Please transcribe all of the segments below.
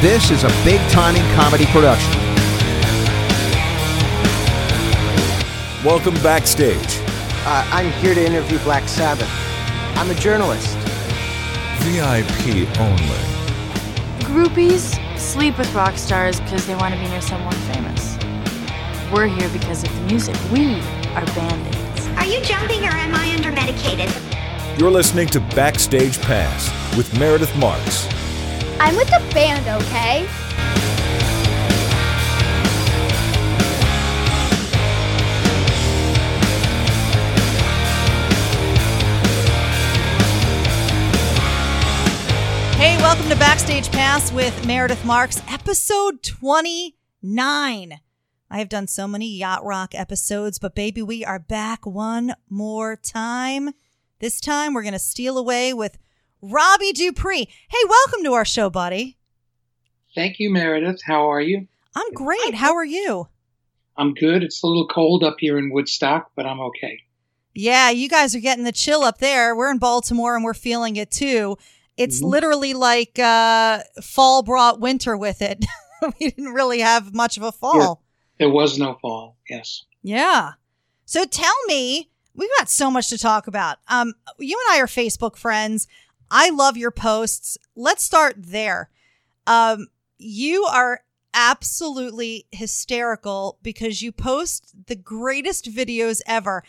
This is a big timing comedy production. Welcome backstage. Uh, I'm here to interview Black Sabbath. I'm a journalist. VIP only. Groupies sleep with rock stars because they want to be near someone famous. We're here because of the music. We are band-aids. Are you jumping or am I under medicated? You're listening to Backstage Pass with Meredith Marks. I'm with the band, okay? Hey, welcome to Backstage Pass with Meredith Marks, episode 29. I have done so many Yacht Rock episodes, but baby, we are back one more time. This time we're going to steal away with Robbie Dupree. Hey, welcome to our show, buddy. Thank you, Meredith. How are you? I'm great. How are you? I'm good. It's a little cold up here in Woodstock, but I'm okay. Yeah, you guys are getting the chill up there. We're in Baltimore and we're feeling it too. It's literally like uh, fall brought winter with it. we didn't really have much of a fall. There was no fall. Yes. Yeah. So tell me, we've got so much to talk about. Um, you and I are Facebook friends. I love your posts. Let's start there. Um, you are absolutely hysterical because you post the greatest videos ever.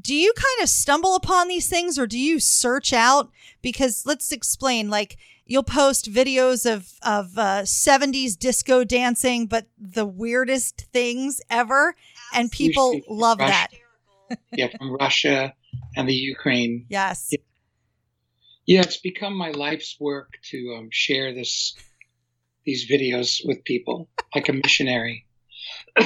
Do you kind of stumble upon these things or do you search out? Because let's explain, like, you'll post videos of of uh, 70s disco dancing but the weirdest things ever and people love Russia. that Yeah, from Russia and the Ukraine. yes Yeah, it's become my life's work to um, share this these videos with people like a missionary.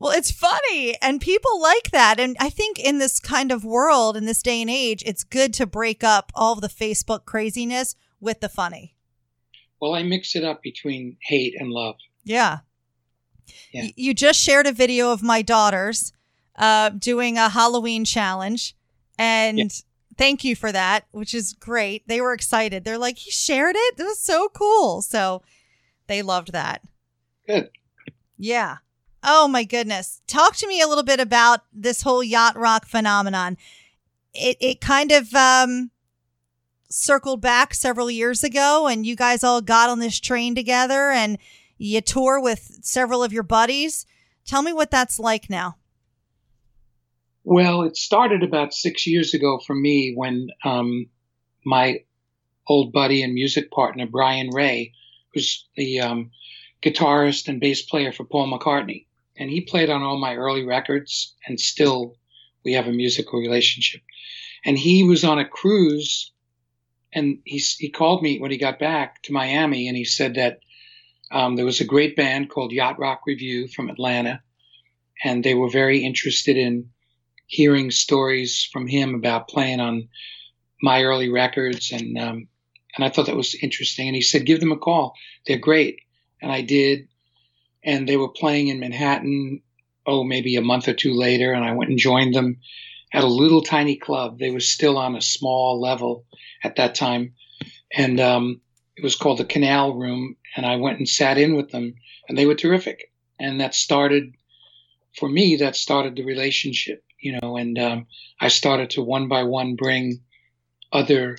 well it's funny and people like that and i think in this kind of world in this day and age it's good to break up all the facebook craziness with the funny well, I mix it up between hate and love. yeah, Yeah. You just shared a video of my daughters uh, doing a halloween challenge and Yeah. Thank you for that which is great they were excited they're like he shared it it was so cool so they loved that Good. Yeah. Oh my goodness. Talk to me a little bit about this whole yacht rock phenomenon. It it kind of um circled back several years ago and you guys all got on this train together and you tour with several of your buddies. Tell me what that's like now. Well, it started about six years ago for me when um, my old buddy and music partner, Brian Ray, who's the um, guitarist and bass player for Paul McCartney, and he played on all my early records, and still we have a musical relationship. And he was on a cruise, and he, he called me when he got back to Miami, and he said that um, there was a great band called Yacht Rock Review from Atlanta, and they were very interested in hearing stories from him about playing on my early records. And um, and I thought that was interesting. And he said give them a call. They're great. And I did. And they were playing in Manhattan oh maybe a month or two later. And I went and joined them at a little tiny club. They were still on a small level at that time. And um, it was called the Canal Room. And I went and sat in with them. And they were terrific. And that started for me that started the relationship you know and um, i started to one by one bring other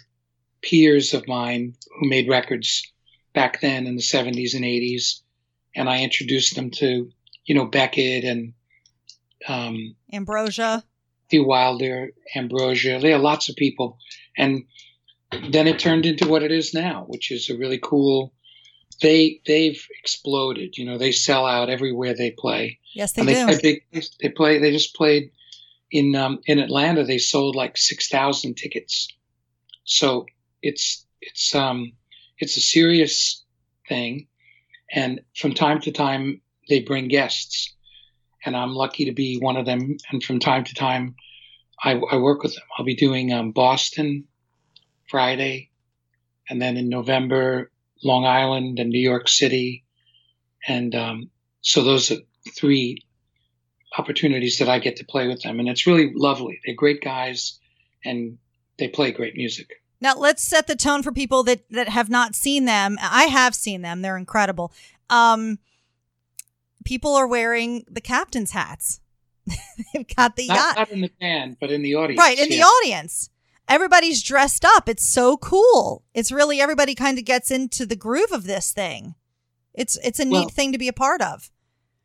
peers of mine who made records back then in the 70s and 80s and i introduced them to you know beckett and um, Ambrosia. Steve Wilder, Ambrosia. There are lots of people, and then it turned into what it is now, which is a really cool. They they've exploded. You know, they sell out everywhere they play. Yes, they and they do. play big. They play. They just played in um, in Atlanta. They sold like six thousand tickets. So it's it's um it's a serious thing, and from time to time they bring guests, and I'm lucky to be one of them. And from time to time, I, I work with them. I'll be doing um, Boston Friday, and then in November Long Island and New York City, and um, so those are three opportunities that I get to play with them, and it's really lovely. They're great guys, and they play great music. Now let's set the tone for people that that have not seen them. I have seen them; they're incredible. Um, people are wearing the captain's hats. They've got the Not, yacht not in the band, but in the audience. right in the audience. Everybody's dressed up. It's so cool. It's really everybody kind of gets into the groove of this thing. It's it's a neat Well- thing to be a part of.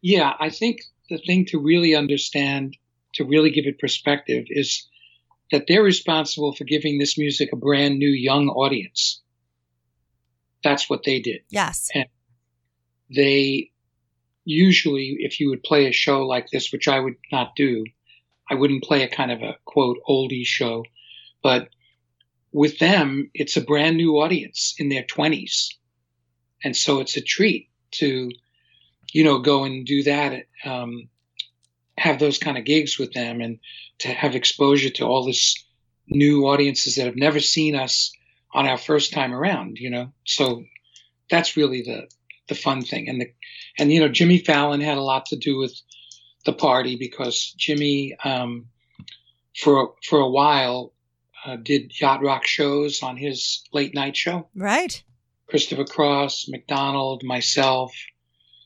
Yeah, I think the thing to really understand, to really give it perspective, is that they're responsible for giving this music a brand new young audience. That's what they did. Yes. And They usually, if you would play a show like this, which I would not do, I wouldn't play a kind of a quote oldie show, but with them, it's a brand new audience in their 20s. And so it's a treat to, you know, go and do that, um, have those kind of gigs with them and to have exposure to all this new audiences that have never seen us on our first time around, you know? So that's really the, the fun thing. And the, and, you know, Jimmy Fallon had a lot to do with the party because Jimmy, um, for, for a while, uh, did yacht rock shows on his late night show. Right. Christopher Cross, McDonald, myself,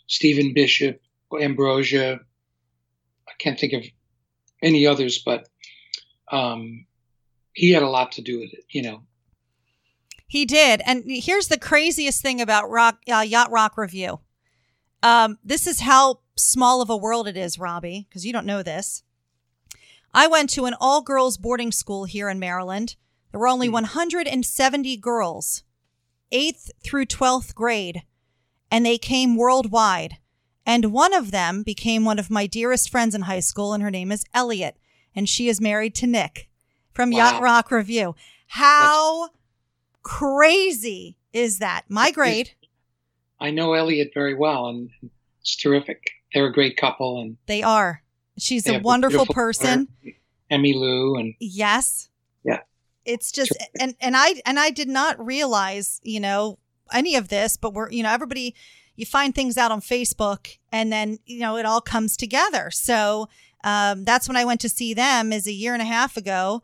Stephen Bishop, Ambrosia. I can't think of any others, but um, he had a lot to do with it, you know. He did. And here's the craziest thing about rock uh, Yacht Rock Review. Um, this is how small of a world it is, Robbie, because you don't know this. I went to an all girls boarding school here in Maryland. There were only 170 girls, 8th through 12th grade, and they came worldwide. And one of them became one of my dearest friends in high school, and her name is Elliot. And she is married to Nick from Yacht Rock Review. How crazy is that? My grade, I know Elliot very well, and it's terrific. They're a great couple, and they are. She's they a wonderful beautiful person. daughter, Emmy Lou, and Yes. Yeah. It's just and and I and I did not realize, you know, any of this, but we're, you know, everybody you find things out on Facebook and then, you know, it all comes together. So, um that's when I went to see them is a year and a half ago.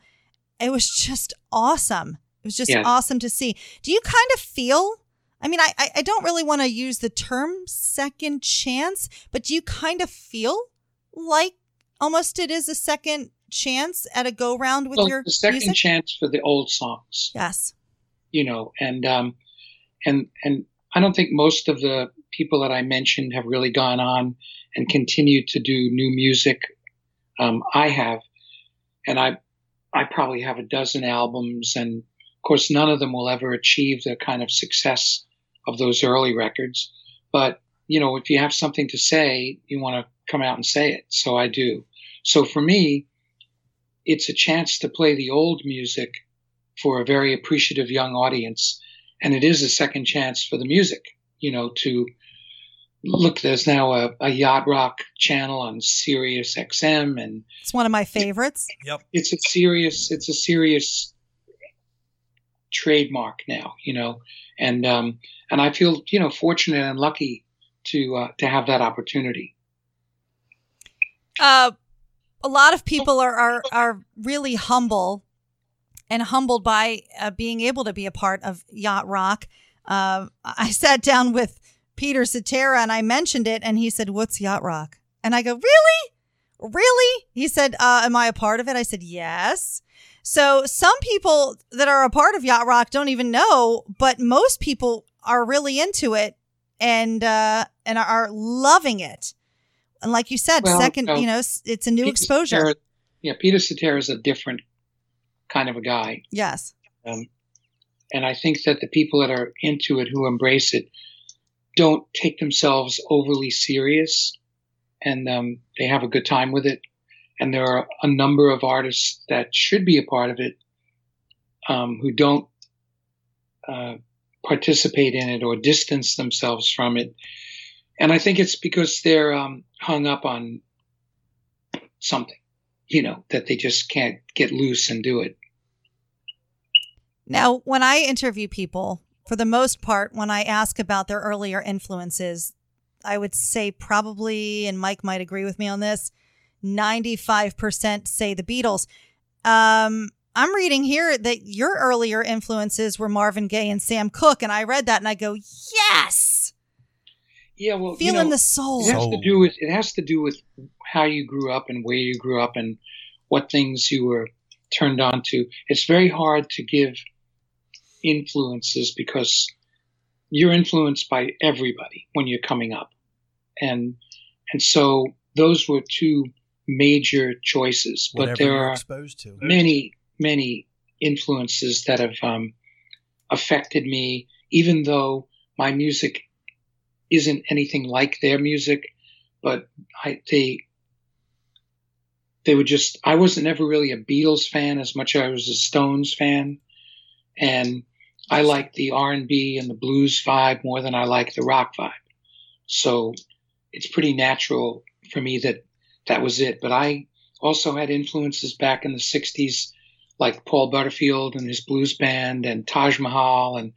It was just awesome. It was just Yeah. awesome to see. Do you kind of feel I mean, I, I- don't really want to use the term second chance, but do you kind of feel like almost it is a second chance at a go round with well, your the second music? chance for the old songs. yes. you know, and um, and and I don't think most of the people that I mentioned have really gone on and continued to do new music. Um, I have, and I I probably have a dozen albums, and of course, none of them will ever achieve the kind of success of those early records. But you know, if you have something to say, you want to come out and say it. So I do. So for me, it's a chance to play the old music for a very appreciative young audience. And it is a second chance for the music, you know, to look, there's now a, a yacht rock channel on Sirius XM and It's one of my favorites. Yep, it's a serious, it's a serious trademark now, you know, and, um, and I feel, you know, fortunate and lucky to, uh, to have that opportunity. Uh, a lot of people are are, are really humble and humbled by uh, being able to be a part of Yacht Rock. Uh, I sat down with Peter Cetera and I mentioned it, and he said, "What's Yacht Rock?" And I go, "Really, really?" He said, uh, "Am I a part of it?" I said, "Yes." So some people that are a part of Yacht Rock don't even know, but most people are really into it and uh, and are loving it. And like you said, Well, second, no. you know, it's a new Peter exposure. Cetera- yeah, Peter Cetera is a different kind of a guy. Yes. Um, and I think that the people that are into it, who embrace it, don't take themselves overly serious, and um, they have a good time with it. And there are a number of artists that should be a part of it um, who don't uh, participate in it or distance themselves from it. And I think it's because they're um, hung up on something, you know, that they just can't get loose and do it. Now, when I interview people, for the most part, when I ask about their earlier influences, I would say probably, and Mike might agree with me on this, 95% say the Beatles. Um, I'm reading here that your earlier influences were Marvin Gaye and Sam Cooke, and I read that and I go, yes, Yeah, well, you feeling know, the soul. It has to do with it has to do with how you grew up and where you grew up and what things you were turned on to. It's very hard to give influences because you're influenced by everybody when you're coming up. And and so those were two major choices. But Whatever there you're are exposed to. many, many influences that have um, affected me, even though my music isn't anything like their music, but I, they, they were just, I wasn't ever really a Beatles fan as much as I was a Stones fan. And I like the R&B and the blues vibe more than I like the rock vibe. So it's pretty natural for me that that was it. But I also had influences back in the 60s like Paul Butterfield and his blues band and Taj Mahal and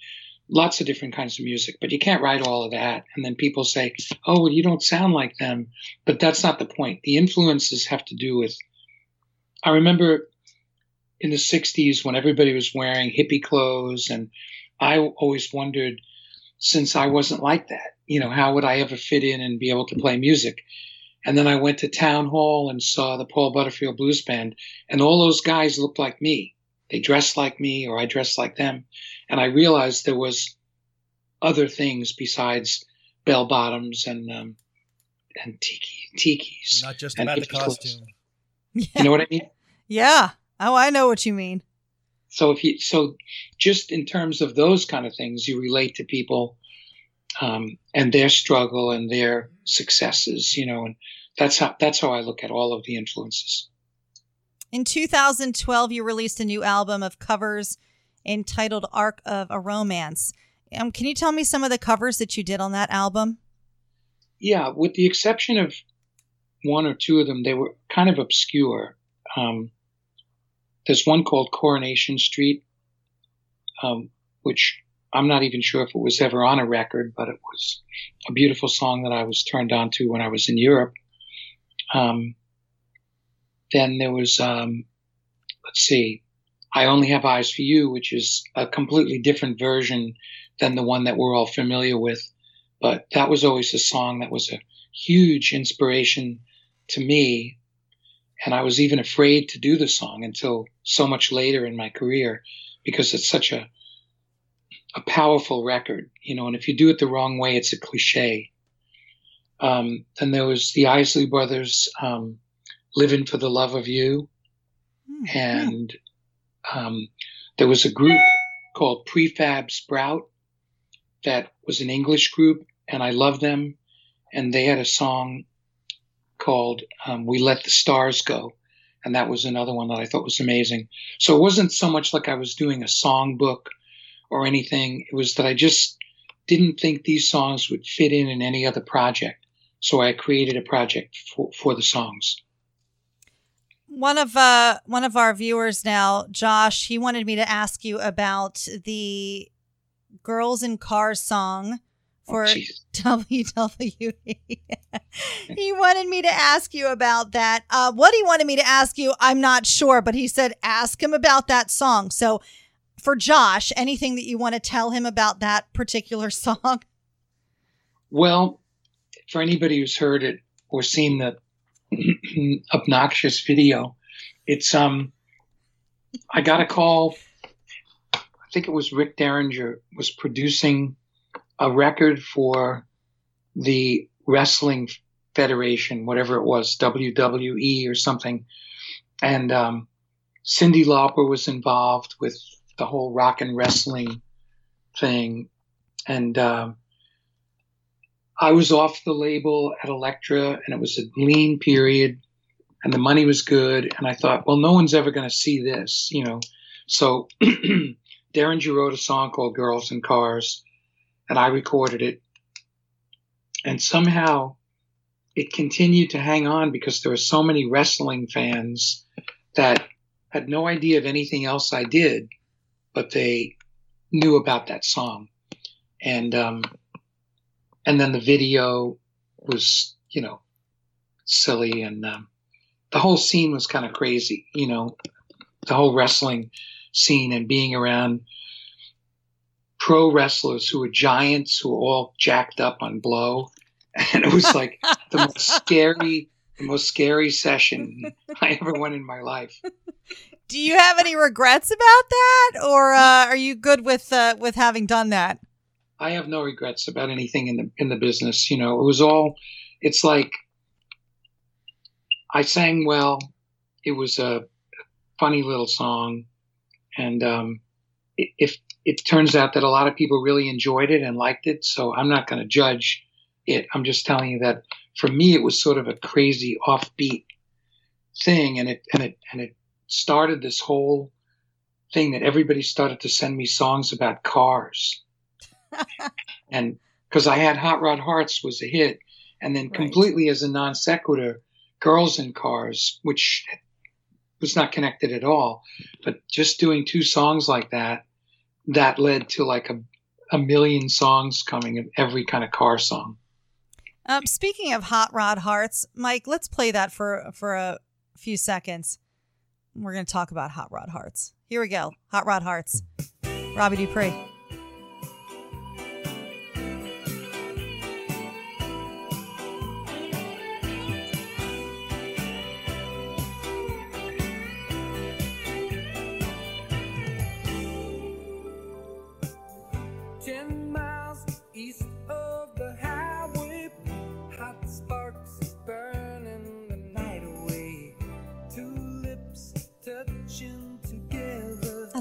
lots of different kinds of music. But you can't write all of that. And then people say, oh, well, you don't sound like them. But that's not the point. The influences have to do with. I remember in the 60s when everybody was wearing hippie clothes, and I always wondered, since I wasn't like that, you know, how would I ever fit in and be able to play music? And then I went to town hall and saw the Paul Butterfield Blues Band, and all those guys looked like me. They dressed like me, or I dressed like them. And I realized there was other things besides bell bottoms and um, and tiki tikis. Not just about the hippie clothes. costume. You know what I mean? Yeah. Oh, I know what you mean. So if you so just in terms of those kind of things, you relate to people um, and their struggle and their successes, you know, and that's how that's how I look at all of the influences. In 2012, you released a new album of covers entitled Arc of a Romance. Um, can you tell me some of the covers that you did on that album? Yeah, with the exception of one or two of them, they were kind of obscure. Um, there's one called Coronation Street, um, which I'm not even sure if it was ever on a record, but it was a beautiful song that I was turned on to when I was in Europe. Um, then there was, um, let's see, I Only Have Eyes for You, which is a completely different version than the one that we're all familiar with. But that was always a song that was a huge inspiration to me. And I was even afraid to do the song until so much later in my career because it's such a a powerful record, you know, and if you do it the wrong way, it's a cliche. Um, then there was the Isley Brothers, um, Living for the Love of You. Hmm. And um, there was a group called Prefab Sprout that was an English group, and I loved them. And they had a song called um, We Let the Stars Go. And that was another one that I thought was amazing. So it wasn't so much like I was doing a songbook or anything. It was that I just didn't think these songs would fit in in any other project. So I created a project for, for the songs. One of uh one of our viewers now, Josh, he wanted me to ask you about the Girls in Cars song for Oh. WWE. he wanted me to ask you about that. Uh, what he wanted me to ask you, I'm not sure, but he said ask him about that song. So, for Josh, anything that you want to tell him about that particular song? Well, for anybody who's heard it or seen the obnoxious video, it's um I got a call I think it was Rick Derringer was producing a record for the wrestling federation, whatever it was, WWE or something. And um, Cyndi Lauper was involved with the whole rock and wrestling thing. And um, I was off the label at Elektra, and it was a lean period, and the money was good. And I thought, well, no one's ever going to see this, you know. So Derringer wrote a song called "Girls and Cars," and I recorded it. And somehow it continued to hang on because there were so many wrestling fans that had no idea of anything else I did, but they knew about that song. And um, and then the video was, you know, silly, and um, the whole scene was kind of crazy, you know. the whole wrestling scene and being around pro wrestlers who were giants who were all jacked up on blow. And it was like the most scary, the most scary session I ever went in my life. Do you have any regrets about that, or uh, are you good with uh, with having done that? I have no regrets about anything in the in the business. You know, it was all. It's like I sang well. It was a funny little song, and um, if it turns out that a lot of people really enjoyed it and liked it, so I'm not going to judge it. I'm just telling you that for me, it was sort of a crazy offbeat thing, and it and it and it started this whole thing that everybody started to send me songs about cars, and because I had Hot Rod Hearts was a hit, and then Right. completely as a non sequitur, Girls in Cars, which was not connected at all, but just doing two songs like that, that led to like a a million songs coming of every kind of car song. Um, speaking of hot rod hearts, Mike, let's play that for for a few seconds. We're going to talk about hot rod hearts. Here we go. Hot rod hearts. Robbie Dupree.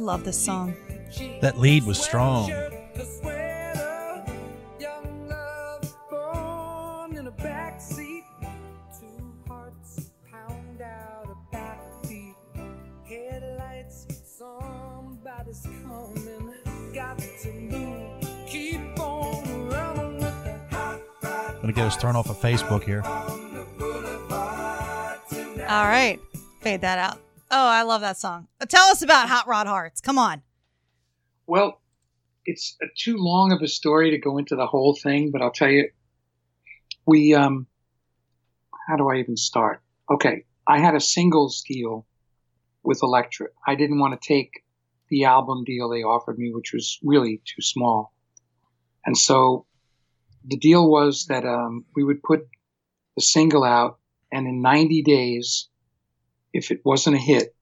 Love this song. That lead was strong. The sweater, young love born in a backseat. Two hearts pound out a backbeat. Headlights, somebody's coming. Got to move. Keep on running with the hot rod Gonna get us thrown off of Facebook here. on the boulevard tonight. All right. Fade that out. Oh, I love that song. Uh, Tell us about Hot Rod Hearts. Come on. Well, it's a, too long of a story to go into the whole thing, but I'll tell you. We um, how do I even start? Okay, I had a singles deal with Elektra. I didn't want to take the album deal they offered me, which was really too small, and so the deal was that um, we would put the single out, and in 90 days, if it wasn't a hit,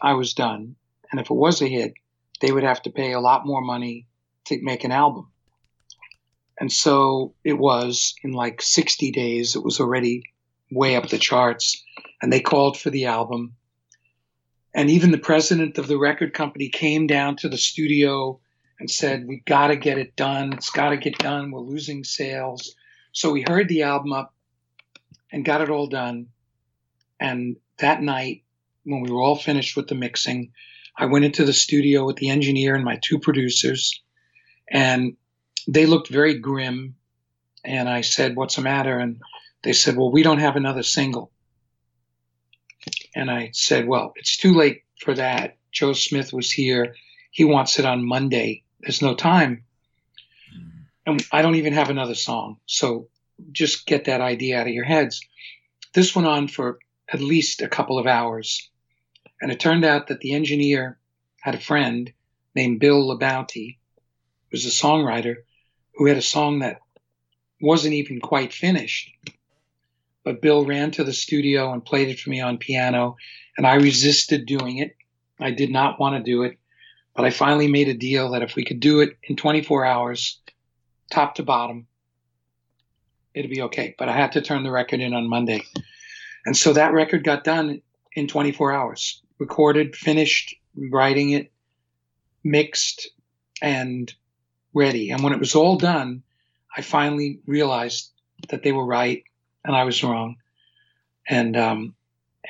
I was done, and if it was a hit, they would have to pay a lot more money to make an album. And so it was in like 60 days, it was already way up the charts. And they called for the album. And even the president of the record company came down to the studio and said, We got to get it done. It's got to get done. We're losing sales. So we heard the album up and got it all done. And that night, when we were all finished with the mixing, I went into the studio with the engineer and my two producers, and they looked very grim. And I said, What's the matter? And they said, Well, we don't have another single. And I said, Well, it's too late for that. Joe Smith was here. He wants it on Monday. There's no time. And I don't even have another song. So just get that idea out of your heads. This went on for at least a couple of hours. And it turned out that the engineer had a friend named Bill LaBounty, who was a songwriter, who had a song that wasn't even quite finished. But Bill ran to the studio and played it for me on piano, and I resisted doing it. I did not want to do it, but I finally made a deal that if we could do it in 24 hours, top to bottom, it'd be okay. But I had to turn the record in on Monday. And so that record got done in 24 hours recorded, finished, writing it, mixed, and ready. And when it was all done, I finally realized that they were right and I was wrong. And um,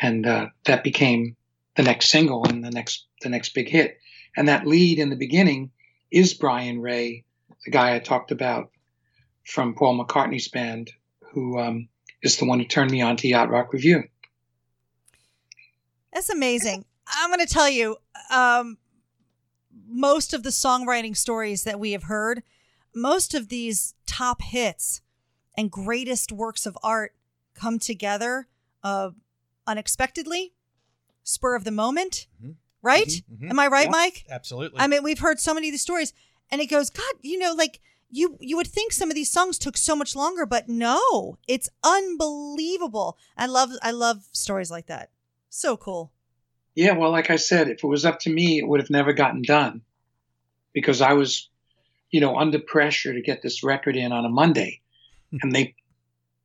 and uh, that became the next single and the next the next big hit. And that lead in the beginning is Brian Ray, the guy I talked about from Paul McCartney's band, who um, is the one who turned me on to Yacht Rock Review. That's amazing. I'm going to tell you, um, most of the songwriting stories that we have heard, most of these top hits and greatest works of art come together uh, unexpectedly, spur of the moment, right? Mhm, mhm. Am I right, Yeah, Mike? Absolutely. I mean, we've heard so many of these stories, and it goes, God, you know, like you you would think some of these songs took so much longer, but no, it's unbelievable. I love I love stories like that. So cool. Yeah, well, like I said, if it was up to me, it would have never gotten done because I was, you know, under pressure to get this record in on a Monday. and they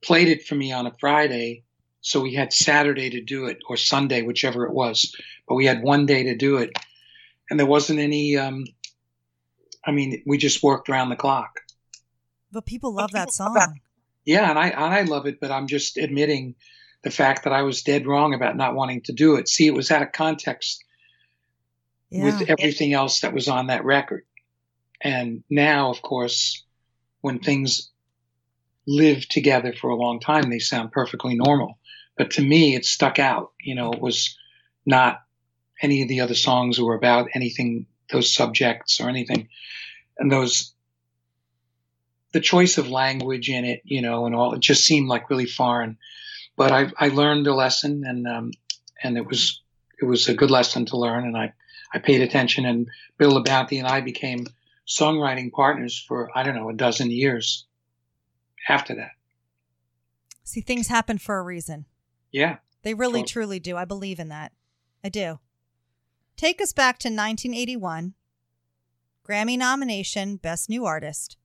played it for me on a Friday. So we had Saturday to do it or Sunday, whichever it was. But we had one day to do it. And there wasn't any, um, I mean, we just worked around the clock. But people love that people love song. Yeah, and I and I love it, but I'm just admitting the fact that I was dead wrong about not wanting to do it. See, it was out of context Yeah. with everything else that was on that record. And now, of course, when things live together for a long time, they sound perfectly normal. But to me, it stuck out. You know, it was not any of the other songs were about anything, those subjects or anything. And those, the choice of language in it, you know, and all, it just seemed like really foreign. But I, I learned a lesson and, um, and it was, it was a good lesson to learn. And I, I paid attention and Bill LaBounty and I became songwriting partners for, I don't know, a dozen years after that. See, things happen for a reason. Yeah. They really, Totally. truly do. I believe in that. I do. Take us back to 1981. Grammy nomination, Best New Artist.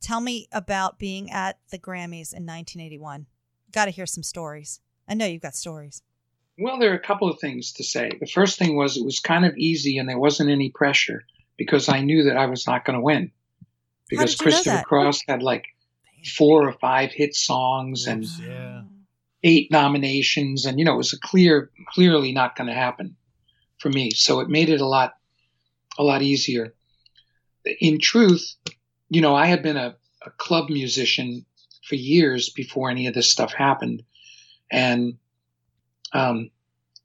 Tell me about being at the Grammys in 1981. Got to hear some stories. I know you've got stories. Well, there are a couple of things to say. The first thing was it was kind of easy and there wasn't any pressure because I knew that I was not going to win. Because did Christopher? Cross had like four or five hit songs and yeah. eight nominations, and you know it was a clear, clearly not going to happen for me. So it made it a lot, a lot easier. In truth, you know, I had been a, a club musician for years before any of this stuff happened, and um,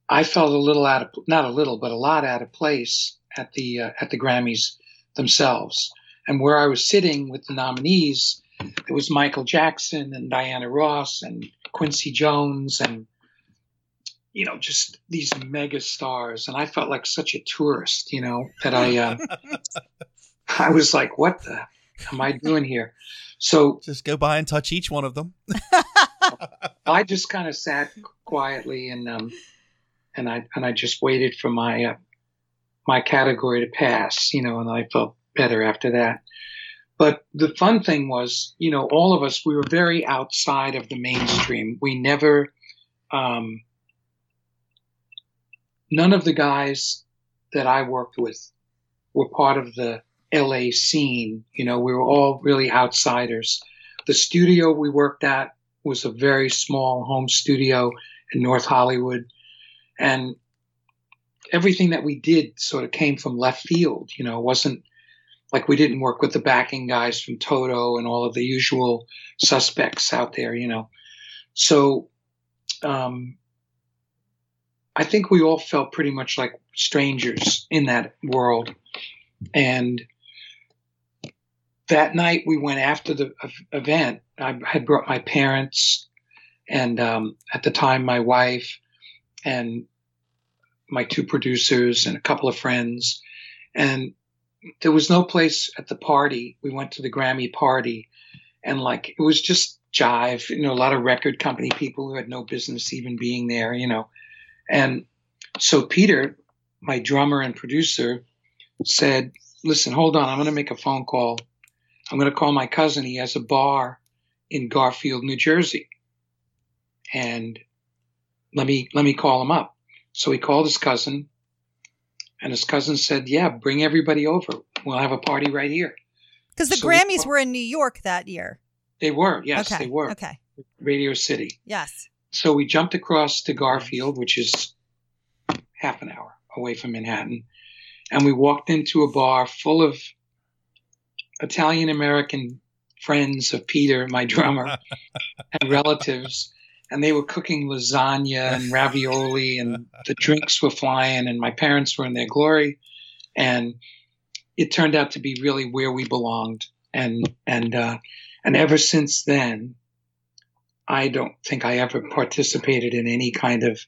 I felt a little out of not a little, but a lot out of place at the uh, at the Grammys themselves. And where I was sitting with the nominees, it was Michael Jackson and Diana Ross and Quincy Jones and you know just these mega stars. And I felt like such a tourist, you know, that I uh, I was like, what the am I doing here? So Just go by and touch each one of them. I just kind of sat quietly and um, and I and I just waited for my uh, my category to pass, you know, and I felt better after that. But the fun thing was, you know, all of us we were very outside of the mainstream. We never, um, none of the guys that I worked with were part of the LA scene. You know, we were all really outsiders. The studio we worked at was a very small home studio in North Hollywood. And everything that we did sort of came from left field. You know, it wasn't like we didn't work with the backing guys from Toto and all of the usual suspects out there, you know. So um, I think we all felt pretty much like strangers in that world. And that night we went after the event. I had brought my parents and um, at the time my wife and my two producers and a couple of friends. And there was no place at the party. We went to the Grammy party and like it was just jive, you know, a lot of record company people who had no business even being there, you know. And so Peter, my drummer and producer, said, Listen, hold on, I'm going to make a phone call. I'm going to call my cousin. He has a bar in Garfield, New Jersey. And let me let me call him up. So he called his cousin, and his cousin said, "Yeah, bring everybody over. We'll have a party right here." Because the So we- Grammys were in New York that year. They were, yes, okay. they were. Okay. Radio City. Yes. So we jumped across to Garfield, which is half an hour away from Manhattan, and we walked into a bar full of Italian American friends of Peter, my drummer, and relatives. And they were cooking lasagna and ravioli, and the drinks were flying, and my parents were in their glory. And it turned out to be really where we belonged. And and uh, and ever since then, I don't think I ever participated in any kind of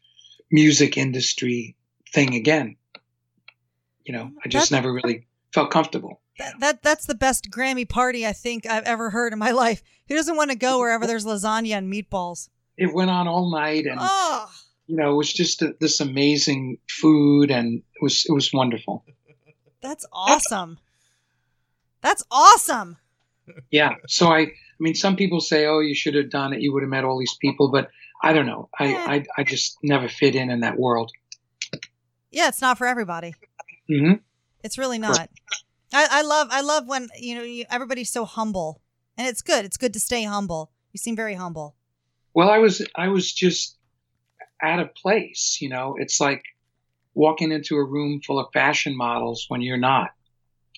music industry thing again. You know, I just That's- never really felt comfortable. That, that that's the best Grammy party I think I've ever heard in my life. Who doesn't want to go wherever there's lasagna and meatballs? It went on all night, and Oh, you know, it was just a, this amazing food, and it was it was wonderful. that's awesome. That's awesome. Yeah. So I, I mean, some people say, "Oh, you should have done it. You would have met all these people," but I don't know. I, I, I just never fit in in that world. Yeah, it's not for everybody. hmm It's really not. I, I love I love when you know you, everybody's so humble, and it's good. It's good to stay humble. You seem very humble. Well, I was, I was just out of place. You know, it's like walking into a room full of fashion models when you're not.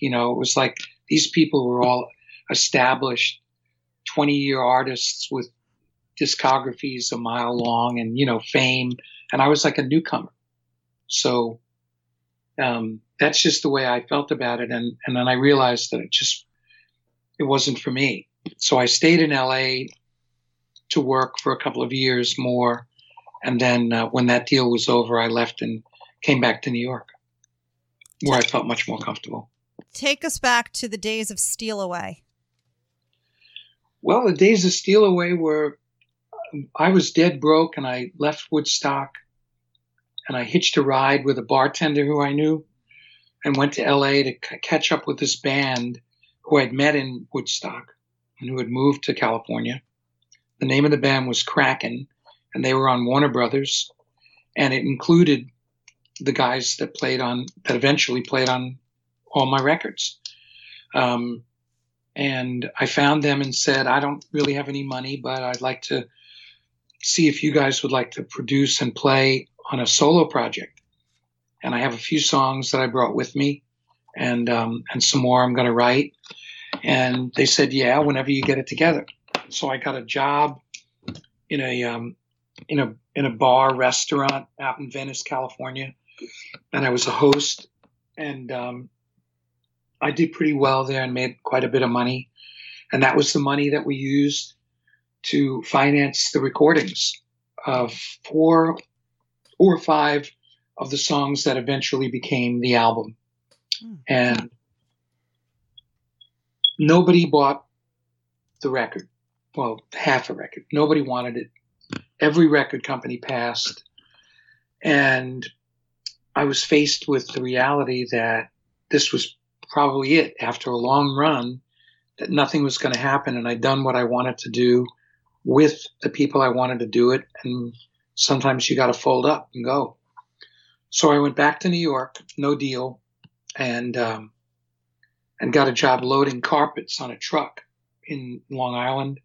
You know, it was like these people were all established, twenty-year artists with discographies a mile long and you know fame, and I was like a newcomer. So um, that's just the way I felt about it, and and then I realized that it just it wasn't for me. So I stayed in L.A. to work for a couple of years more, and then uh, when that deal was over, I left and came back to New York, where I felt much more comfortable. Take us back to the days of Steal Away. Well, the days of Steal Away were I was dead broke and I left Woodstock and I hitched a ride with a bartender who I knew and went to LA to c- catch up with this band who I'd met in Woodstock and who had moved to California. The name of the band was Kraken and they were on Warner Brothers and it included the guys that played on that eventually played on all my records. Um, and I found them and said, I don't really have any money, but I'd like to see if you guys would like to produce and play on a solo project. And I have a few songs that I brought with me and, um, and some more I'm going to write. And they said, yeah, whenever you get it together. So I got a job in a, um, in a, in a bar restaurant out in Venice, California. And I was a host and, um, I did pretty well there and made quite a bit of money. And that was the money that we used to finance the recordings of four or five of the songs that eventually became the album. Hmm. And nobody bought the record. Well, half a record. Nobody wanted it. Every record company passed. And I was faced with the reality that this was probably it after a long run that nothing was going to happen and I'd done what I wanted to do with the people I wanted to do it and sometimes you got to fold up and go. So I went back to New York, no deal, and um, and got a job loading carpets on a truck in Long Island.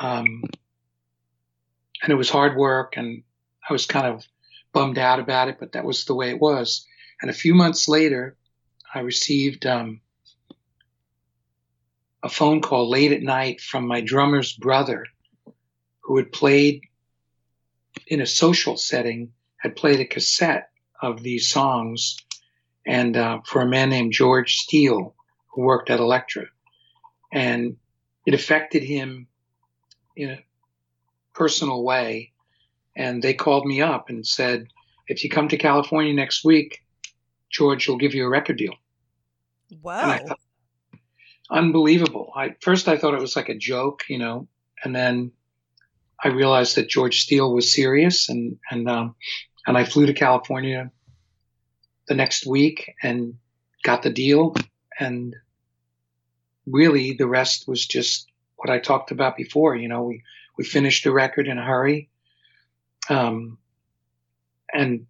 Um, and it was hard work and I was kind of bummed out about it, but that was the way it was. And a few months later, I received um, a phone call late at night from my drummer's brother, who had played in a social setting, had played a cassette of these songs, and uh, for a man named George Steele, who worked at Elektra, and it affected him in a personal way. And they called me up and said, "If you come to California next week, George will give you a record deal." Wow. Thought, unbelievable. I first I thought it was like a joke, you know, and then I realized that George Steele was serious, and and um, and I flew to California the next week and got the deal, and really the rest was just what I talked about before. You know, we we finished the record in a hurry, um, and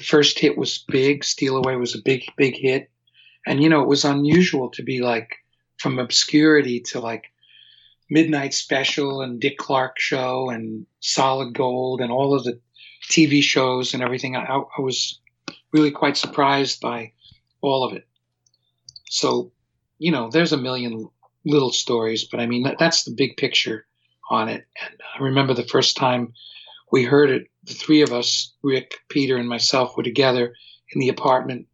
first hit was big. Steal Away was a big big hit, and you know it was unusual to be like from obscurity to like Midnight Special and Dick Clark Show and Solid Gold and all of the TV shows and everything. I, I was really quite surprised by all of it. So, you know, there's a million little stories, but I mean, that, that's the big picture on it. And uh, I remember the first time we heard it, the three of us, Rick, Peter, and myself, were together in the apartment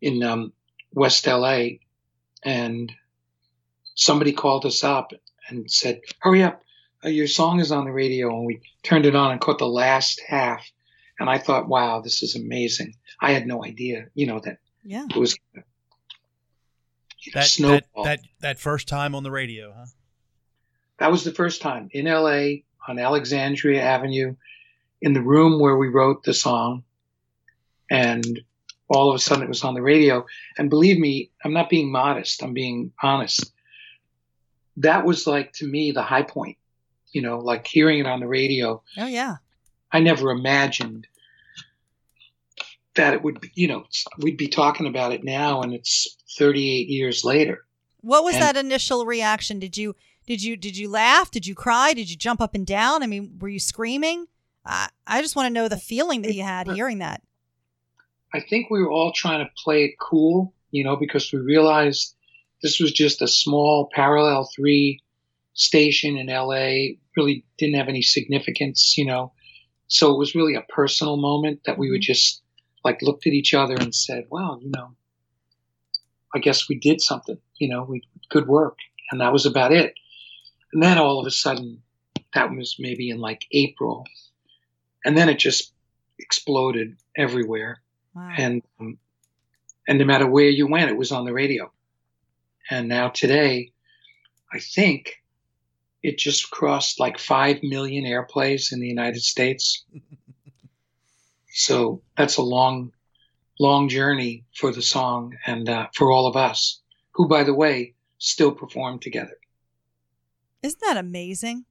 in um, West LA. And somebody called us up and said, "Hurry up, uh, your song is on the radio." And we turned it on and caught the last half, And I thought, wow, this is amazing. I had no idea, you know, that Yeah. it was gonna, you know, That, that snowball. that that first time on the radio, huh? That was the first time in LA on Alexandria Avenue in the room where we wrote the song. And all of a sudden it was on the radio. And believe me, I'm not being modest, I'm being honest. That was like to me the high point, you know, like hearing it on the radio. Oh yeah. I never imagined that it would be, you know, we'd be talking about it now and it's 38 years later. What was And- that initial reaction? Did you did you did you laugh? Did you cry? Did you jump up and down? I mean, were you screaming? I I just want to know the feeling that you had hearing that. I think we were all trying to play it cool, you know, because we realized this was just a small parallel three station in LA, really didn't have any significance, you know. So it was really a personal moment that we would mm-hmm. just like looked at each other and said, "Wow, you know, I guess we did something, you know, we good work." And that was about it. And then all of a sudden, that was maybe in like April, and then it just exploded everywhere Wow. and um, and no matter where you went, it was on the radio. And now today, I think it just crossed like five million airplays in the United States. so that's a long, long journey for the song and uh, for all of us, who, by the way, still perform together. Isn't that amazing?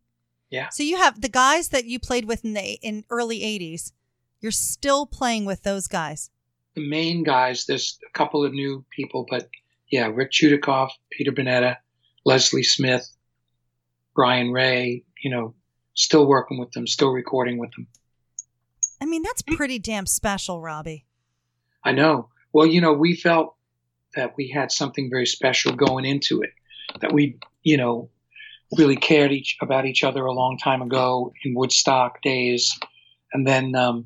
Yeah. So you have the guys that you played with in the in early '80s. You're still playing with those guys. The main guys, there's a couple of new people, but yeah, Rick Chudacoff, Peter Bunetta, Leslie Smith, Brian Ray, you know, still working with them, still recording with them. I mean, that's pretty damn special, Robbie. I know. Well, you know, we felt that we had something very special going into it, that we, you know, really cared each about each other a long time ago in Woodstock days, and then, um,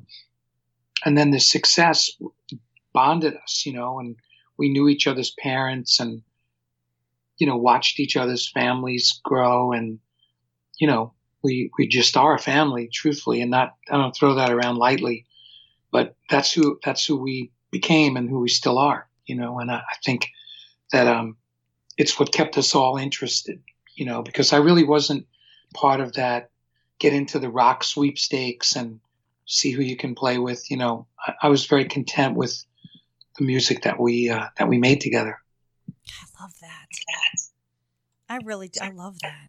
and then the success bonded us, you know, and we knew each other's parents and, you know, watched each other's families grow, and, you know, we we just are a family, truthfully, and not I don't throw that around lightly, but that's who that's who we became and who we still are, you know. And I, I think that um, it's what kept us all interested, you know, because I really wasn't part of that. Get into the rock sweepstakes and see who you can play with. You know, I, I was very content with the music that we uh, that we made together. I love that. I really, do. I love that.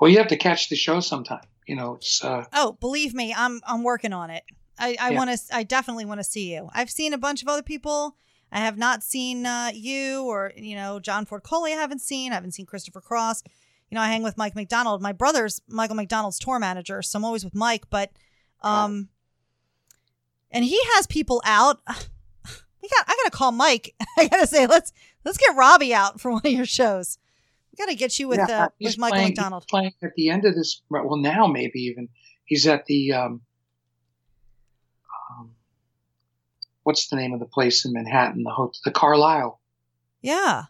Well, you have to catch the show sometime. You know, it's uh, Oh, believe me, I'm I'm working on it. I, I Yeah. want to. I definitely want to see you. I've seen a bunch of other people. I have not seen uh, you or you know John Ford Coley. I haven't seen. I haven't seen Christopher Cross. You know, I hang with Mike McDonald. My brother's Michael McDonald's tour manager, so I'm always with Mike. But, um, and he has people out. We got. I gotta call Mike. I gotta say, let's let's get Robbie out for one of your shows. We gotta get you with yeah, uh, with Michael playing, McDonald. He's playing at the end of this. Well, now maybe even he's at the um, um, what's the name of the place in Manhattan? The hotel, the Carlyle. Yeah.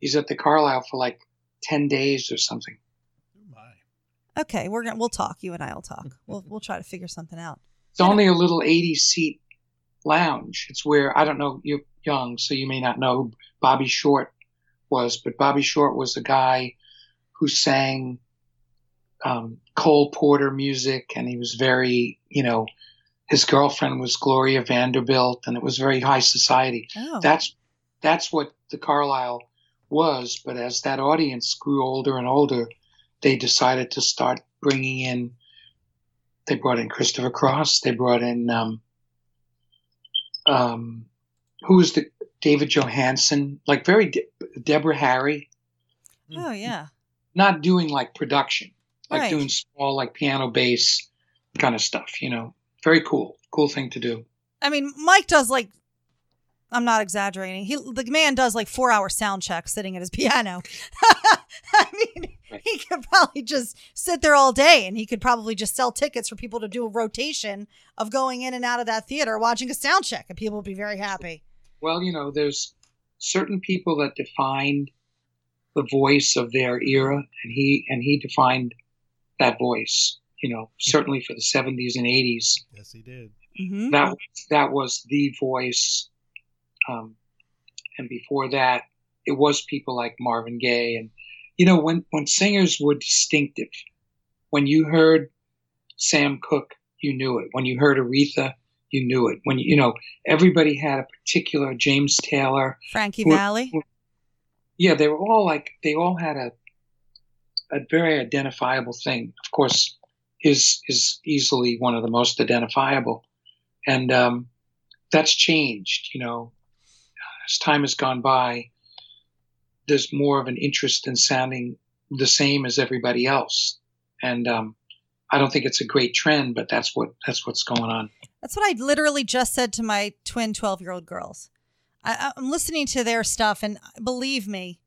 He's at the Carlyle for like ten days or something. My. Okay, we're gonna we'll talk. You and I will talk. We'll we'll try to figure something out. It's only a little eighty seat lounge. It's where I don't know. You're young, so you may not know who Bobby Short was, but Bobby Short was a guy who sang um, Cole Porter music, and he was very, you know, his girlfriend was Gloria Vanderbilt, and it was very high society. Oh. That's that's what the Carlyle was. But as that audience grew older and older, they decided to start bringing in. They brought in Christopher Cross. They brought in um, um, who was the David Johansen, like very De- Deborah Harry, Oh yeah. not doing like production, like Right. doing small like piano bass kind of stuff. You know, very cool, cool thing to do. I mean, Mike does like. I'm not exaggerating. He the man does like four hour sound checks sitting at his piano. I mean, he could probably just sit there all day, and he could probably just sell tickets for people to do a rotation of going in and out of that theater watching a sound check, and people would be very happy. Well, you know, there's certain people that defined the voice of their era, and he and he defined that voice. You know, certainly for the 70s and 80s. Yes, he did. Mhm. That that was the voice. Um, and before that, it was people like Marvin Gaye. And, you know, when, when singers were distinctive, when you heard Sam Cooke, you knew it. When you heard Aretha, you knew it. When, you know, everybody had a particular James Taylor. Frankie who- Valli. who- yeah, they were all like, they all had a, a very identifiable thing. Of course, his is easily one of the most identifiable. And, um, that's changed, you know, as time has gone by, there's more of an interest in sounding the same as everybody else. And, um, I don't think it's a great trend, but that's what, that's what's going on. That's what I literally just said to my twin 12 year old girls. I, I'm listening to their stuff, and believe me,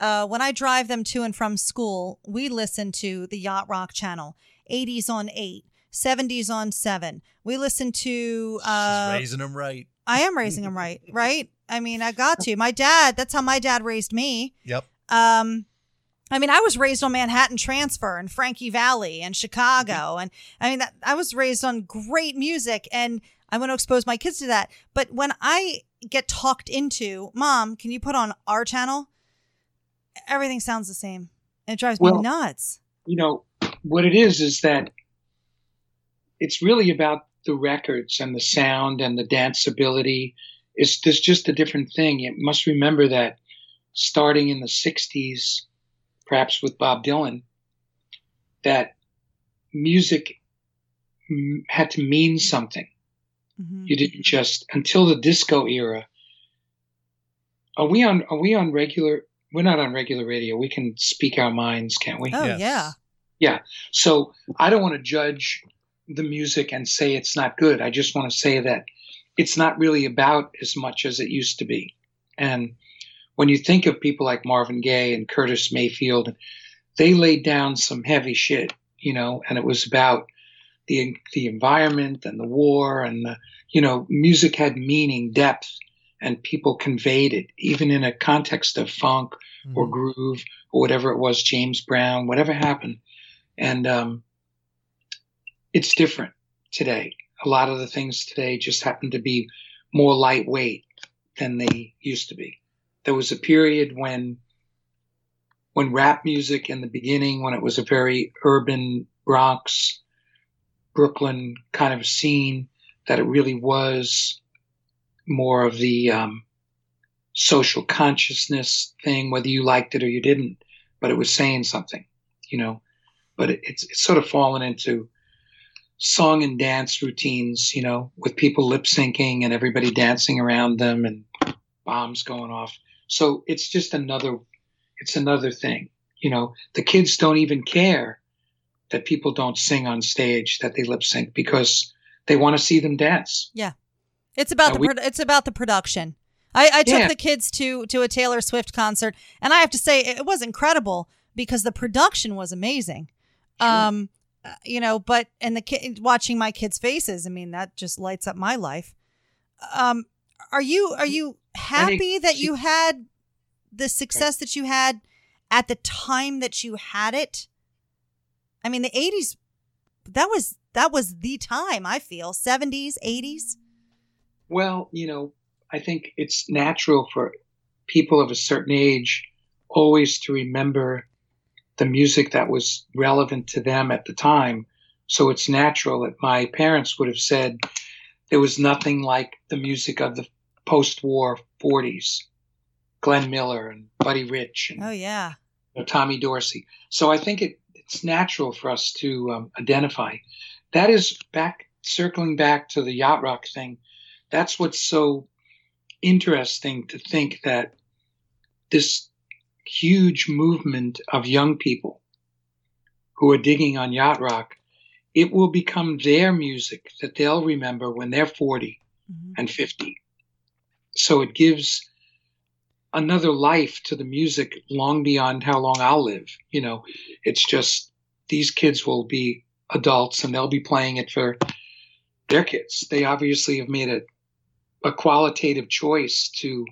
uh, when I drive them to and from school, we listen to the Yacht Rock channel, 80s on 8, 70s on 7. We listen to. Uh, She's raising them right. I am raising them right, right? I mean, I got to. My dad, that's how my dad raised me. Yep. Um, I mean, I was raised on Manhattan Transfer and Frankie Valli and Chicago, and I mean, that, I was raised on great music, and I want to expose my kids to that. But when I get talked into, Mom, can you put on our channel? Everything sounds the same. It drives me nuts. you know what it is is that it's really about the records and the sound and the danceability it's there's just a different thing you must remember that starting in the 60s perhaps with bob dylan that music mm, had to mean something Mhm. you didn't just until the disco era are we on are we on regular we're not on regular radio we can speak our minds can't we Oh Yes. yeah, yeah. So I don't want to judge the music and say it's not good. I just want to say that it's not really about as much as it used to be. And when you think of people like Marvin Gaye and Curtis Mayfield, they laid down some heavy shit, you know, and it was about the the environment and the war and the you know, music had meaning, depth, and people conveyed it, even in a context of funk or groove or whatever it was, James Brown, whatever happened. And um, it's different today. A lot of the things today just happen to be more lightweight than they used to be. There was a period when when rap music in the beginning, when it was a very urban Bronx, Brooklyn kind of scene, that it really was more of the um, social consciousness thing, whether you liked it or you didn't, but it was saying something, you know. But it, it's, it's sort of fallen into song and dance routines, you know, with people lip syncing and everybody dancing around them and bombs going off. So it's just another, it's another thing, you know. The kids don't even care that people don't sing on stage, that they lip sync because they want to see them dance. Yeah. It's about Uh, the we- it's about the production. I, I took Yeah. the kids to to a Taylor Swift concert, and I have to say it was incredible because the production was amazing. Um, uh, you know, but and the kid watching my kids' faces, I mean, that just lights up my life. Um, are you are you happy that you had the success that you had at the time that you had it? I mean, the '80s that was that was the time. I feel '70s, '80s. Well, you know, I think it's natural for people of a certain age always to remember the music that was relevant to them at the time. So it's natural that my parents would have said there was nothing like the music of the post war 40s Glenn Miller and Buddy Rich and Oh yeah. you know, Tommy Dorsey. So I think it, it's natural for us to um, identify. That is back, circling back to the yacht rock thing. That's what's so interesting to think that this huge movement of young people who are digging on yacht rock, it will become their music that they'll remember when they're 40 Mhm. and 50. So it gives another life to the music long beyond how long I'll live. You know, it's just these kids will be adults and they'll be playing it for their kids. They obviously have made a, a qualitative choice to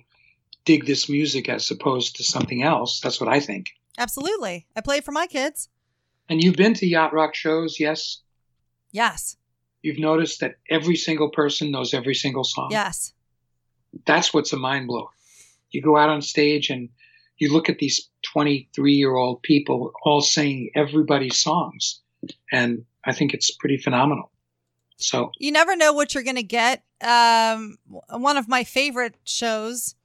dig this music as opposed to something else. That's what I think. Absolutely. I play for my kids. And you've been to yacht rock shows, yes? Yes. you've noticed that every single person knows every single song. Yes. That's what's a mind blower. You go out on stage and you look at these 23 year old people all singing everybody's songs. And I think it's pretty phenomenal. So, You never know what you're going to get. Um, one of my favorite shows,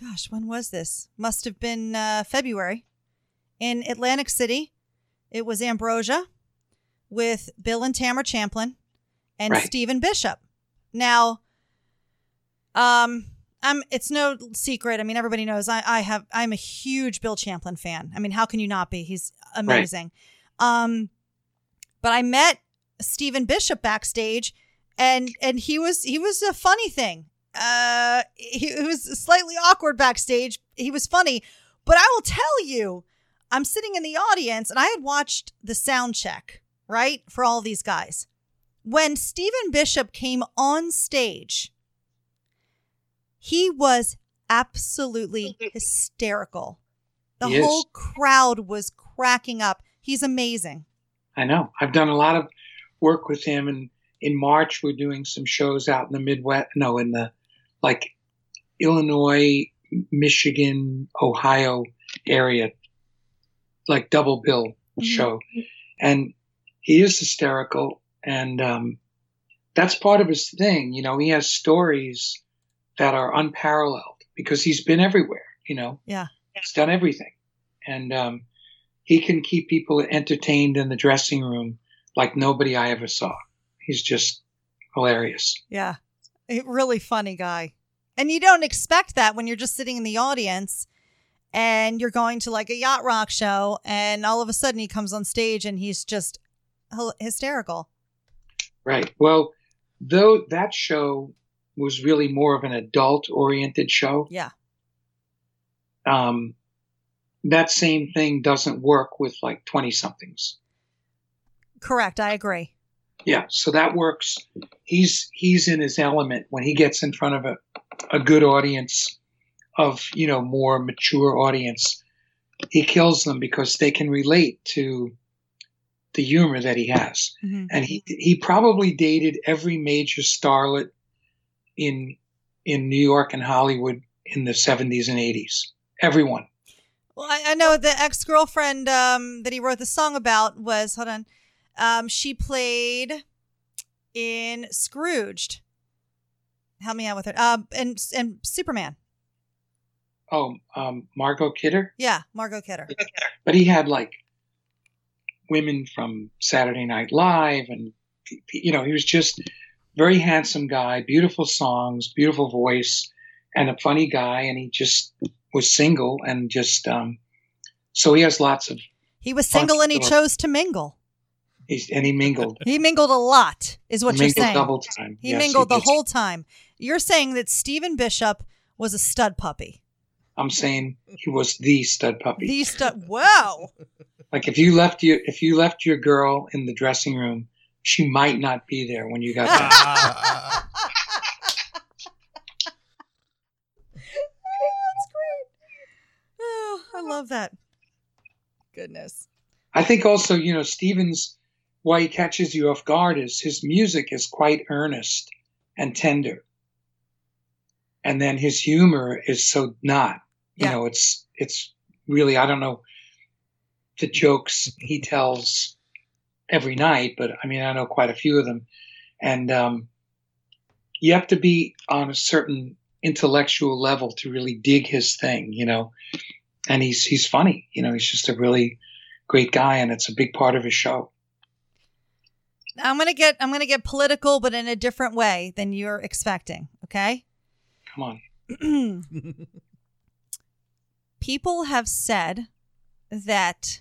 gosh, when was this? Must have been uh, February in Atlantic City. It was Ambrosia with Bill and Tamara Champlin and Right. Stephen Bishop. Now, um, I'm. It's no secret. I mean, everybody knows I, I have. I'm a huge Bill Champlin fan. I mean, how can you not be? He's amazing. Um, but I met Stephen Bishop backstage, and and he was he was a funny thing. Uh, he, it was slightly awkward backstage. He was funny, but I will tell you, I'm sitting in the audience, and I had watched the sound check right for all these guys. When Stephen Bishop came on stage, he was absolutely hysterical. The He is. whole crowd was cracking up. He's amazing. I know. I've done a lot of work with him, and in March we're doing some shows out in the Midwest. No, in the like Illinois, Michigan, Ohio area, like double bill show, and he is hysterical, and um, that's part of his thing. You know, he has stories that are unparalleled because he's been everywhere. You know, Yeah. he's done everything, and um, he can keep people entertained in the dressing room like nobody I ever saw. He's just hilarious. Yeah. A really funny guy. And you don't expect that when you're just sitting in the audience and you're going to like a yacht rock show and all of a sudden he comes on stage and he's just hysterical. Right. Well, though that show was really more of an adult oriented show, Yeah. um, that same thing doesn't work with like 20 somethings. Correct. I agree. Yeah, so that works. He's he's in his element when he gets in front of a, a good audience of you know more mature audience. He kills them because they can relate to the humor that he has, Mhm. and he he probably dated every major starlet in in New York and Hollywood in the seventies and eighties. Everyone. Well, I, I know the ex girlfriend um, that he wrote the song about was, hold on, um, she played in Scrooged. Help me out with it. Uh, and, and Superman. Oh, um, Margot Kidder. Yeah. Margot Kidder. but he had like women from Saturday Night Live, and you know, he was just very handsome guy, beautiful songs, beautiful voice, and a funny guy. And he just was single, and just um, so he has lots of He was single and he chose to mingle. He's and he mingled. He mingled a lot, is what He you're saying. double time. He Yes, mingled the whole time. You're saying that Stephen Bishop was a stud puppy. I'm saying he was the stud puppy. The stud. Wow. like if you left your if you left your girl in the dressing room, she might not be there when you got back. That's great. Oh, I love that. Goodness. I think also, you know, Stevens, why he catches you off guard is his music is quite earnest and tender. And then his humor is so not. You Yeah. know, it's it's really I don't know the jokes he tells every night, but I mean I know quite a few of them. And um you have to be on a certain intellectual level to really dig his thing, you know. And he's he's funny, you know, he's just a really great guy and it's a big part of his show. I'm gonna get I'm gonna get political, but in a different way than you're expecting. Okay. Come on. People have said that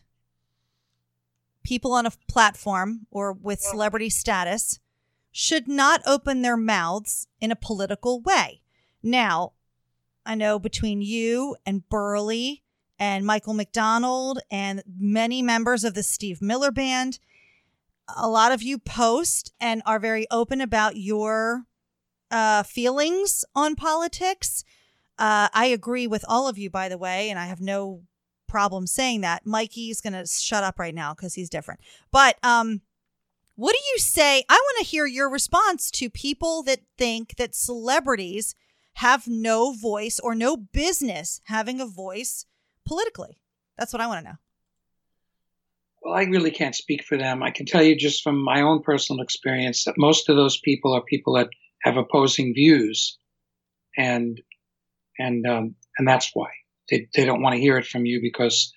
people on a platform or with celebrity status should not open their mouths in a political way. Now, I know between you and Burley and Michael McDonald and many members of the Steve Miller Band, a lot of you post and are very open about your uh, feelings on politics. Uh, I agree with all of you, by the way, and I have no problem saying that. Mikey's going to shut up right now because he's different. But um, What do you say? I want to hear your response to people that think that celebrities have no voice or no business having a voice politically. That's what I want to know. Well, I really can't speak for them. I can tell you just from my own personal experience that most of those people are people that have opposing views, and and um, and that's why they they don't want to hear it from you because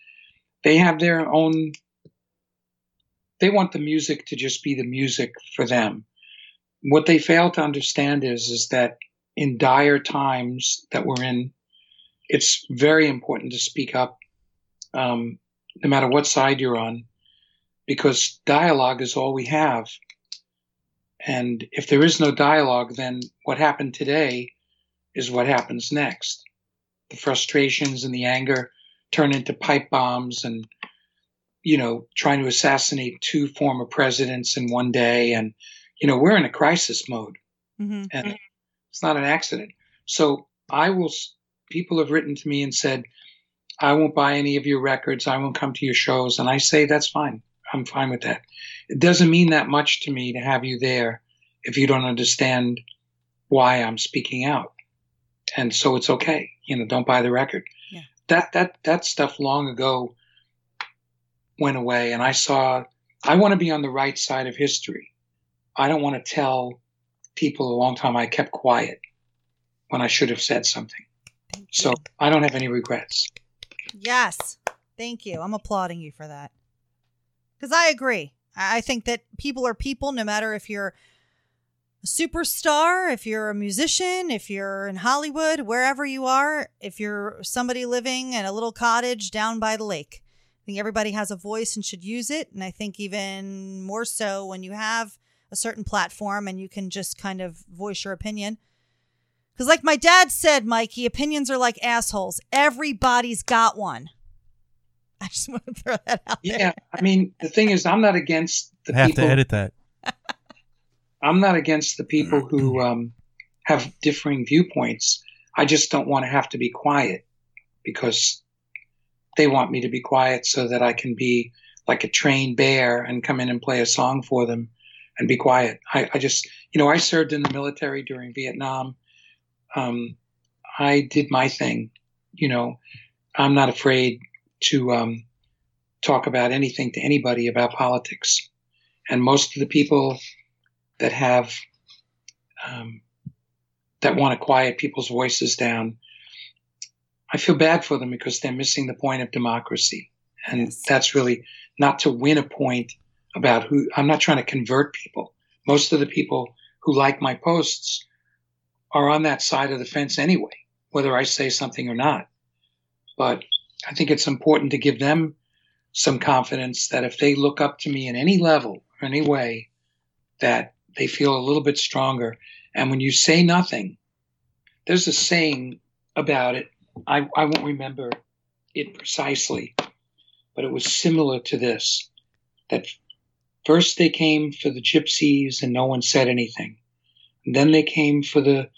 they have their own. They want the music to just be the music for them. What they fail to understand is is that in dire times that we're in, it's very important to speak up, um, no matter what side you're on because dialogue is all we have. And if there is no dialogue, then what happened today is what happens next. The frustrations and the anger turn into pipe bombs and, you know, trying to assassinate two former presidents in one day. And, you know, we're in a crisis mode Mm-hmm. and it's not an accident. So I will, people have written to me and said, I won't buy any of your records. I won't come to your shows. And I say, that's fine. I'm fine with that. It doesn't mean that much to me to have you there if you don't understand why I'm speaking out. And so it's okay. You know, don't buy the record. Yeah. That that that stuff long ago went away and I saw I want to be on the right side of history. I don't want to tell people a long time I kept quiet when I should have said something. So I don't have any regrets. Yes. Thank you. I'm applauding you for that. Because I agree. I think that people are people, no matter if you're a superstar, if you're a musician, if you're in Hollywood, wherever you are, if you're somebody living in a little cottage down by the lake. I think everybody has a voice and should use it. And I think even more so when you have a certain platform and you can just kind of voice your opinion. Because, like my dad said, Mikey, opinions are like assholes. Everybody's got one. I just want to throw that out there. Yeah, I mean, the thing is, I'm not against the I have people. to edit that. I'm not against the people who um, have differing viewpoints. I just don't want to have to be quiet because they want me to be quiet so that I can be like a trained bear and come in and play a song for them and be quiet. I, I just, you know, I served in the military during Vietnam. Um, I did my thing. You know, I'm not afraid to um, talk about anything to anybody about politics. And most of the people that have um, that want to quiet people's voices down, I feel bad for them because they're missing the point of democracy, and Yes. that's really not to win a point about who. I'm not trying to convert people. Most of the people who like my posts are on that side of the fence anyway, whether I say something or not. But I think it's important to give them some confidence that if they look up to me in any level or any way, that they feel a little bit stronger. And when you say nothing, there's a saying about it. I, I won't remember it precisely, but it was similar to this that first they came for the gypsies and no one said anything. And then they came for the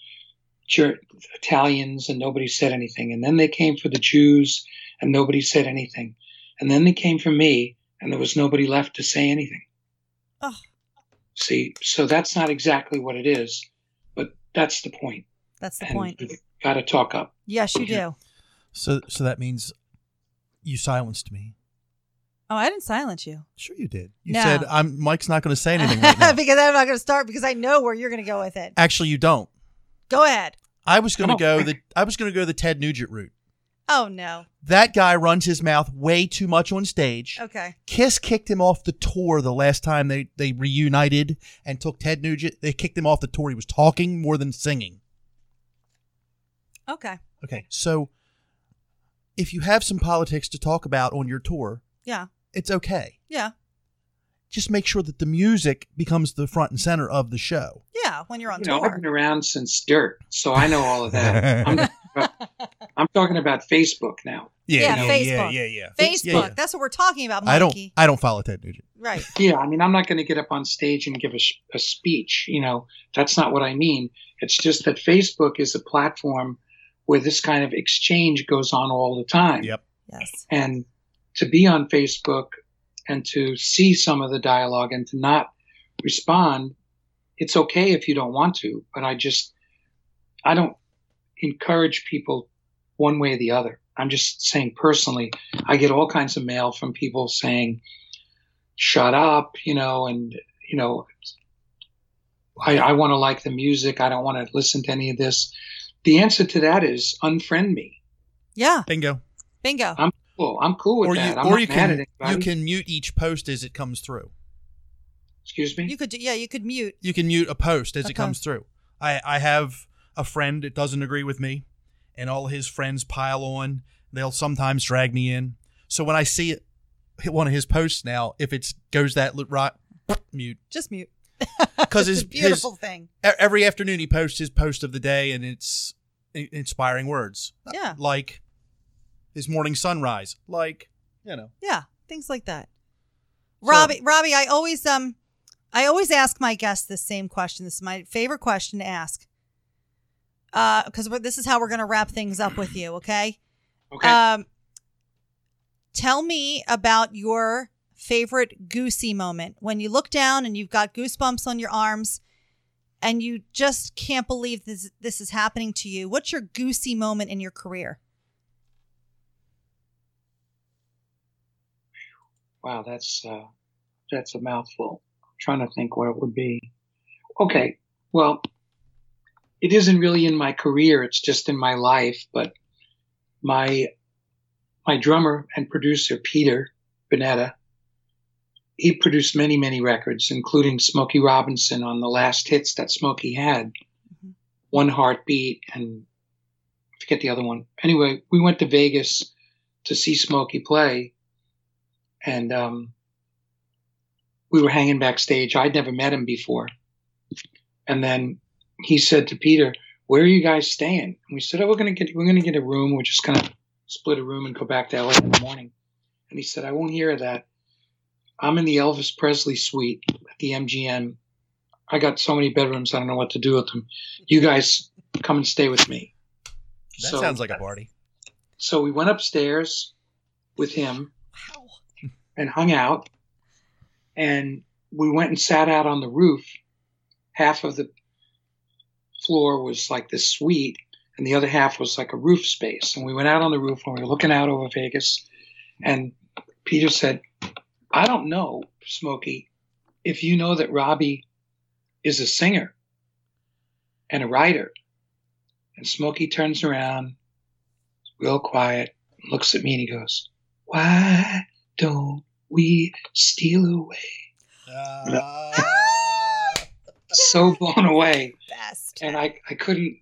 Italians and nobody said anything. And then they came for the Jews and nobody said anything. And then they came for me and there was nobody left to say anything. Oh. See, so that's not exactly what it is, but that's the point. That's the and point. you've got to talk up. Yes, you do. So, so that means you silenced me. Oh, I didn't silence you. Sure, you did. You No. said, "I'm Mike's not going to say anything right now." because I'm not going to start because I know where you're going to go with it. Actually, you don't. Go ahead. I was going to Oh. go the I was going to go the Ted Nugent route. Oh, no. That guy runs his mouth way too much on stage. Okay. Kiss kicked him off the tour the last time they, they reunited and took Ted Nugent. They kicked him off the tour. He was talking more than singing. Okay. Okay. So if you have some politics to talk about on your tour, Yeah. it's okay. Yeah. Just make sure that the music becomes the front and center of the show. Yeah. When you're on You know, I've been around since dirt, so I know all of that. I'm, I'm talking about Facebook now. Yeah, yeah, Facebook. yeah, yeah. Facebook. Yeah, yeah. That's what we're talking about, Mikey. I don't I don't follow Ted Nugent. Right. Yeah, I mean, I'm not going to get up on stage and give a, a speech. You know, that's not what I mean. It's just that Facebook is a platform where this kind of exchange goes on all the time. Yep. Yes. And to be on Facebook and to see some of the dialogue and to not respond, it's okay if you don't want to, but I just, I don't encourage people one way or the other. I'm just saying personally, I get all kinds of mail from people saying, shut up, you know, and, you know, I, I want to like the music. I don't want to listen to any of this. The answer to that is unfriend me. Yeah. Bingo. Bingo. I'm cool. I'm cool with Or that. you, I'm or not you mad can at anybody. you can mute each post as it comes through. Excuse me. You could yeah, you could mute. You can mute a post as Okay. it comes through. I I have a friend that doesn't agree with me, and all his friends pile on. They'll sometimes drag me in. So when I see it, one of his posts now, if it goes that right, mute Just mute. because It's his a beautiful his- thing. every afternoon he posts his post of the day, and it's inspiring words. Yeah. like his morning sunrise, like you know. Yeah, things like that. Robbie, Robbie, I always um, I always ask my guests the same question. This is my favorite question to ask. Uh, because this is how we're gonna wrap things up with you. Okay. Okay. Um, tell me about your favorite goosey moment when you look down and you've got goosebumps on your arms, and you just can't believe this this is happening to you. What's your goosey moment in your career? Wow, that's uh, that's a mouthful. I'm trying to think what it would be. Okay, well, it isn't really in my career; it's just in my life. But my my drummer and producer Peter Bunetta, he produced many many records, including Smokey Robinson on the last hits that Smokey had, One Heartbeat, and I forget the other one. Anyway, we went to Vegas to see Smokey play and um, we were hanging backstage. I'd never met him before, and then he said to Peter, "Where are you guys staying?" And we said, "Oh, we're gonna get we're gonna get a room. We're just gonna split a room and go back to LA in the morning." And he said, "I won't hear of that. I'm in the Elvis Presley suite at the MGM. I got so many bedrooms. I don't know what to do with them. You guys come and stay with me." That So- sounds like a party. so we went upstairs with him and hung out. And we went and sat out on the roof. Half of the floor was like this suite, and the other half was like a roof space. And we went out on the roof and we were looking out over Vegas. And Peter said, I don't know, Smokey, if you know that Robbie is a singer and a writer. And Smokey turns around, real quiet, looks at me and he goes, Why don't we steal away? Uh, so blown away. Best. And I, I couldn't,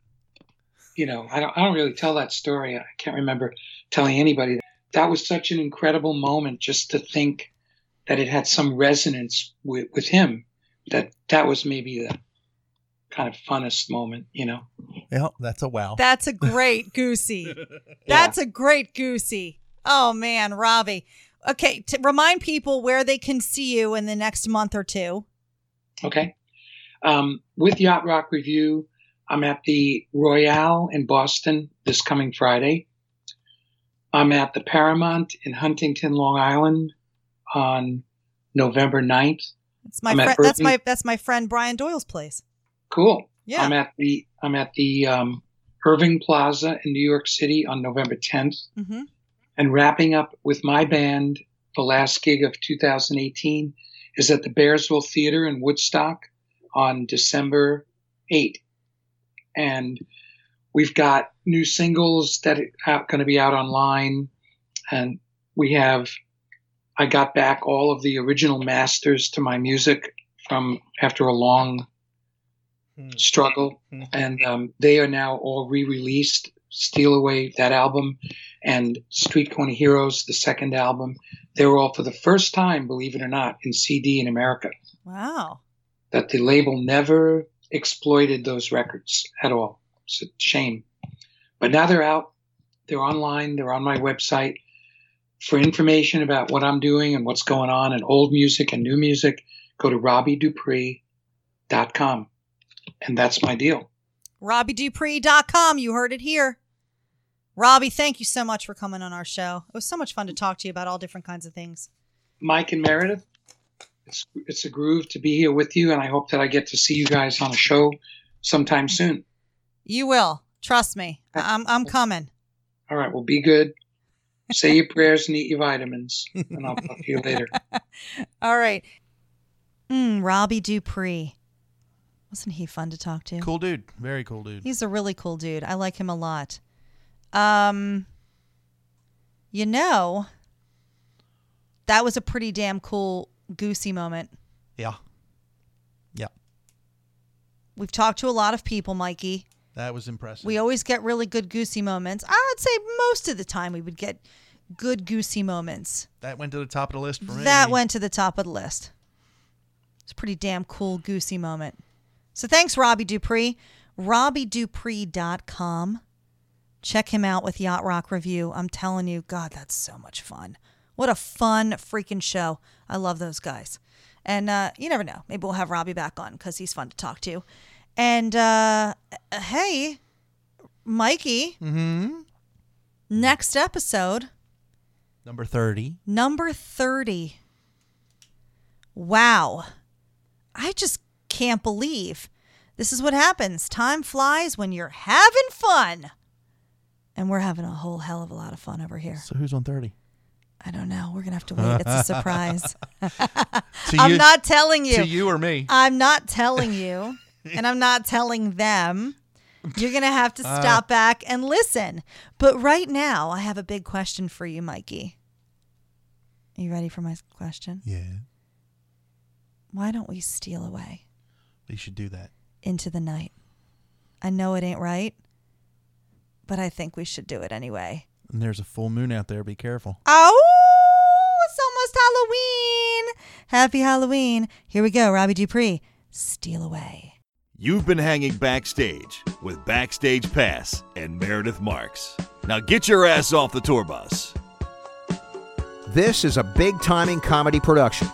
you know, I don't, I don't really tell that story. I can't remember telling anybody. That was such an incredible moment just to think that it had some resonance with, with him. That that was maybe the kind of funnest moment, you know. Yeah, that's a wow. That's a great goosey. That's a great goosey. Oh man, Robbie. Okay, to remind people where they can see you in the next month or two. Okay. Um, with Yacht Rock Review, I'm at the Royale in Boston this coming Friday. I'm at the Paramount in Huntington, Long Island on November 9th. That's my friend. That's my that's my friend Brian Doyle's place. Cool. Yeah. I'm at the I'm at the um, Irving Plaza in New York City on November 10th, Mm-hmm. and wrapping up with my band. The last gig of 2018 is at the Bearsville Theater in Woodstock on December 8th, and we've got new singles that are going to be out online, and we have. I got back all of the original masters to my music from after a long struggle, and um, they are now all re-released. Steal Away, that album, and Street Corner Heroes, the second album, they were all for the first time, believe it or not, in CD in America. Wow. That the label never exploited those records at all. It's a shame. But now they're out. They're online. They're on my website. For information about what I'm doing and what's going on and old music and new music, go to robbiedupree.com. And that's my deal. RobbieDupree.com. You heard it here. Robbie, thank you so much for coming on our show. It was so much fun to talk to you about all different kinds of things. Mike and Meredith, It's it's a groove to be here with you, and I hope that I get to see you guys on a show sometime soon. You will. Trust me. I'm I'm coming. All right, well, be good. Say your prayers and eat your vitamins, and I'll talk to you later. All right. Mm, Robbie Dupree. Wasn't he fun to talk to? Cool dude. Very cool dude. He's a really cool dude. I like him a lot. Um you know, that was a pretty damn cool goosey moment. Yeah. Yeah. We've talked to a lot of people, Mikey. That was impressive. We always get really good goosey moments. I would say most of the time we would get good goosey moments. that went to the top of the list for me. That went to the top of the list. It's a pretty damn cool goosey moment. So thanks, Robbie Dupree. RobbieDupree.com. Check him out with Yacht Rock Review. I'm telling you, God, that's so much fun. What a fun freaking show. I love those guys. And uh, you never know. Maybe we'll have Robbie back on because he's fun to talk to. And uh, hey, Mikey, Mm-hmm. next episode, Number 30. Number 30. Wow. I just can't believe this is what happens. Time flies when you're having fun. And we're having a whole hell of a lot of fun over here. So who's on 30? I don't know. We're going to have to wait. It's a surprise. To I'm you- not telling you. To you or me? I'm not telling you. and I'm not telling them. You're going to have to Uh. stop back and listen. But right now, I have a big question for you, Mikey. Are you ready for my question? Yeah. Why don't we steal away We should do that. into the night? I know it ain't right, but I think we should do it anyway. And there's a full moon out there. Be careful. Oh, Happy Halloween. Here we go, Robbie Dupree. Steal away. You've been hanging backstage with Backstage Pass and Meredith Marks. Now get your ass off the tour bus. This is a big timing comedy production